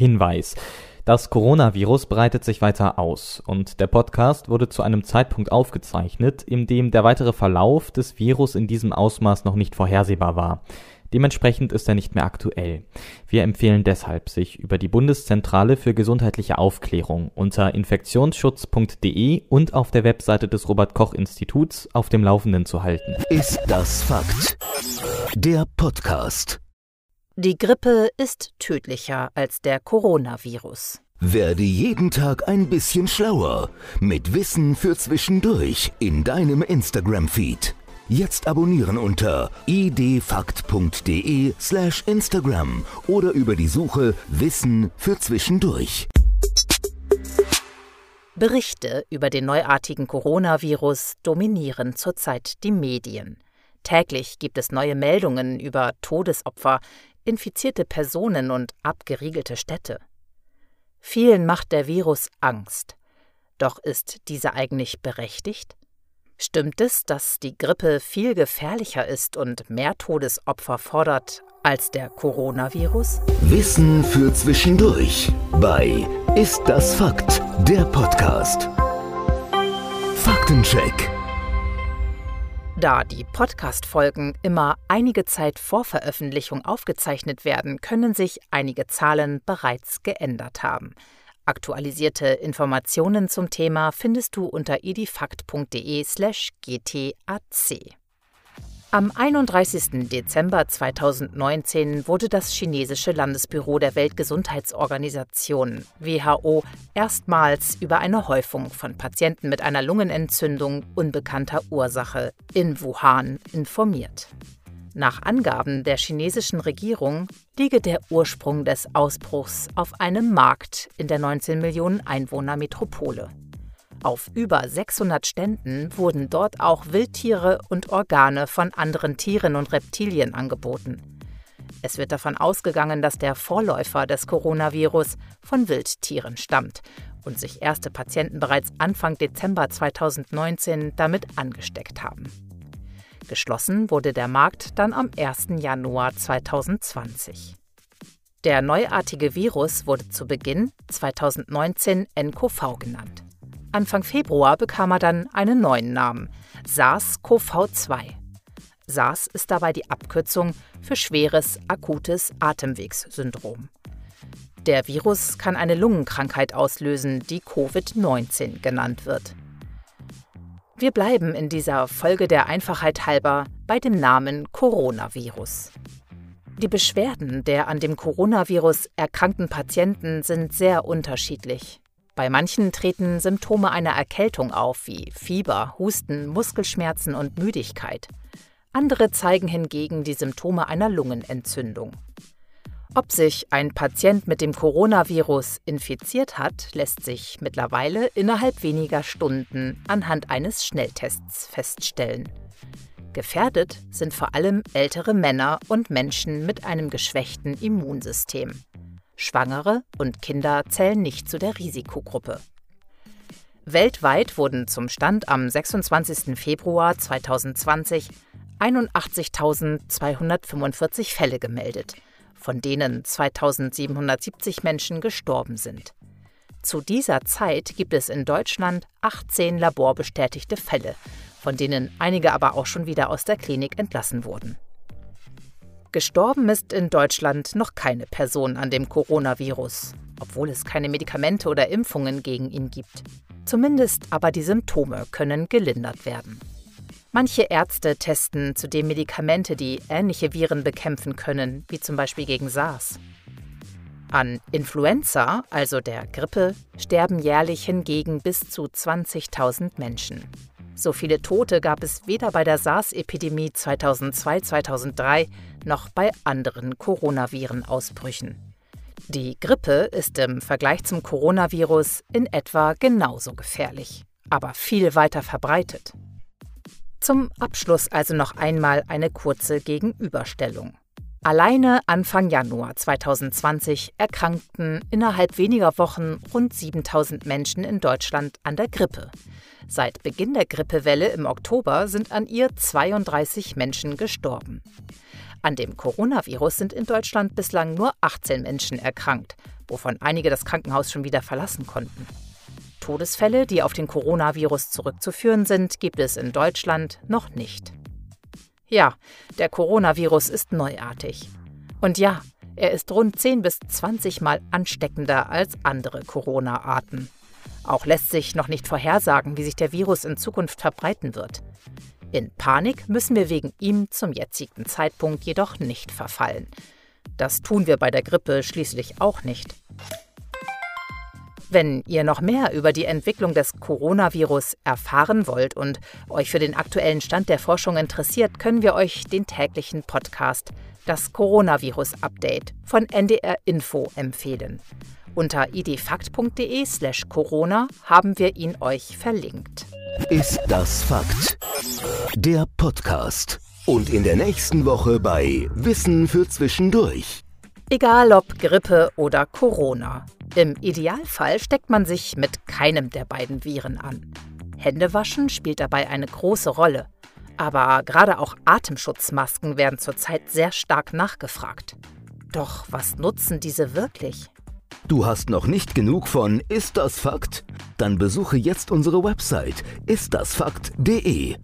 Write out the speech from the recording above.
Hinweis. Das Coronavirus breitet sich weiter aus und der Podcast wurde zu einem Zeitpunkt aufgezeichnet, in dem der weitere Verlauf des Virus in diesem Ausmaß noch nicht vorhersehbar war. Dementsprechend ist er nicht mehr aktuell. Wir empfehlen deshalb, sich über die Bundeszentrale für gesundheitliche Aufklärung unter infektionsschutz.de und auf der Webseite des Robert Koch Instituts auf dem Laufenden zu halten. Ist das Fakt? Der Podcast. Die Grippe ist tödlicher als der Coronavirus. Werde jeden Tag ein bisschen schlauer mit Wissen für zwischendurch in deinem Instagram-Feed. Jetzt abonnieren unter idfakt.de slash Instagram oder über die Suche Wissen für zwischendurch. Berichte über den neuartigen Coronavirus dominieren zurzeit die Medien. Täglich gibt es neue Meldungen über Todesopfer, infizierte Personen und abgeriegelte Städte. Vielen macht der Virus Angst. Doch ist diese eigentlich berechtigt? Stimmt es, dass die Grippe viel gefährlicher ist und mehr Todesopfer fordert als der Coronavirus? Wissen für zwischendurch bei Ist das Fakt? Der Podcast. Faktencheck. Da die Podcast-Folgen immer einige Zeit vor Veröffentlichung aufgezeichnet werden, können sich einige Zahlen bereits geändert haben. Aktualisierte Informationen zum Thema findest du unter edifakt.de/gtac. Am 31. Dezember 2019 wurde das chinesische Landesbüro der Weltgesundheitsorganisation WHO erstmals über eine Häufung von Patienten mit einer Lungenentzündung unbekannter Ursache in Wuhan informiert. Nach Angaben der chinesischen Regierung liege der Ursprung des Ausbruchs auf einem Markt in der 19 Millionen Einwohner Metropole. Auf über 600 Ständen wurden dort auch Wildtiere und Organe von anderen Tieren und Reptilien angeboten. Es wird davon ausgegangen, dass der Vorläufer des Coronavirus von Wildtieren stammt und sich erste Patienten bereits Anfang Dezember 2019 damit angesteckt haben. Geschlossen wurde der Markt dann am 1. Januar 2020. Der neuartige Virus wurde zu Beginn 2019 NCoV genannt. Anfang Februar bekam er dann einen neuen Namen, SARS-CoV-2. SARS ist dabei die Abkürzung für schweres akutes Atemwegssyndrom. Der Virus kann eine Lungenkrankheit auslösen, die Covid-19 genannt wird. Wir bleiben in dieser Folge der Einfachheit halber bei dem Namen Coronavirus. Die Beschwerden der an dem Coronavirus erkrankten Patienten sind sehr unterschiedlich. Bei manchen treten Symptome einer Erkältung auf, wie Fieber, Husten, Muskelschmerzen und Müdigkeit. Andere zeigen hingegen die Symptome einer Lungenentzündung. Ob sich ein Patient mit dem Coronavirus infiziert hat, lässt sich mittlerweile innerhalb weniger Stunden anhand eines Schnelltests feststellen. Gefährdet sind vor allem ältere Männer und Menschen mit einem geschwächten Immunsystem. Schwangere und Kinder zählen nicht zu der Risikogruppe. Weltweit wurden zum Stand am 26. Februar 2020 81.245 Fälle gemeldet, von denen 2.770 Menschen gestorben sind. Zu dieser Zeit gibt es in Deutschland 18 laborbestätigte Fälle, von denen einige aber auch schon wieder aus der Klinik entlassen wurden. Gestorben ist in Deutschland noch keine Person an dem Coronavirus, obwohl es keine Medikamente oder Impfungen gegen ihn gibt. Zumindest aber die Symptome können gelindert werden. Manche Ärzte testen zudem Medikamente, die ähnliche Viren bekämpfen können, wie zum Beispiel gegen SARS. An Influenza, also der Grippe, sterben jährlich hingegen bis zu 20.000 Menschen. So viele Tote gab es weder bei der SARS-Epidemie 2002-2003 noch bei anderen Coronaviren-Ausbrüchen. Die Grippe ist im Vergleich zum Coronavirus in etwa genauso gefährlich, aber viel weiter verbreitet. Zum Abschluss also noch einmal eine kurze Gegenüberstellung. Alleine Anfang Januar 2020 erkrankten innerhalb weniger Wochen rund 7000 Menschen in Deutschland an der Grippe. Seit Beginn der Grippewelle im Oktober sind an ihr 32 Menschen gestorben. An dem Coronavirus sind in Deutschland bislang nur 18 Menschen erkrankt, wovon einige das Krankenhaus schon wieder verlassen konnten. Todesfälle, die auf den Coronavirus zurückzuführen sind, gibt es in Deutschland noch nicht. Ja, der Coronavirus ist neuartig. Und ja, er ist rund 10 bis 20 Mal ansteckender als andere Corona-Arten. Auch lässt sich noch nicht vorhersagen, wie sich der Virus in Zukunft verbreiten wird. In Panik müssen wir wegen ihm zum jetzigen Zeitpunkt jedoch nicht verfallen. Das tun wir bei der Grippe schließlich auch nicht. Wenn ihr noch mehr über die Entwicklung des Coronavirus erfahren wollt und euch für den aktuellen Stand der Forschung interessiert, können wir euch den täglichen Podcast Das Coronavirus Update von NDR Info empfehlen. Unter idfakt.de/slash Corona haben wir ihn euch verlinkt. Ist das Fakt? Der Podcast. Und in der nächsten Woche bei Wissen für Zwischendurch. Egal ob Grippe oder Corona. Im Idealfall steckt man sich mit keinem der beiden Viren an. Händewaschen spielt dabei eine große Rolle. Aber gerade auch Atemschutzmasken werden zurzeit sehr stark nachgefragt. Doch was nutzen diese wirklich? Du hast noch nicht genug von Ist das Fakt? Dann besuche jetzt unsere Website istdasfakt.de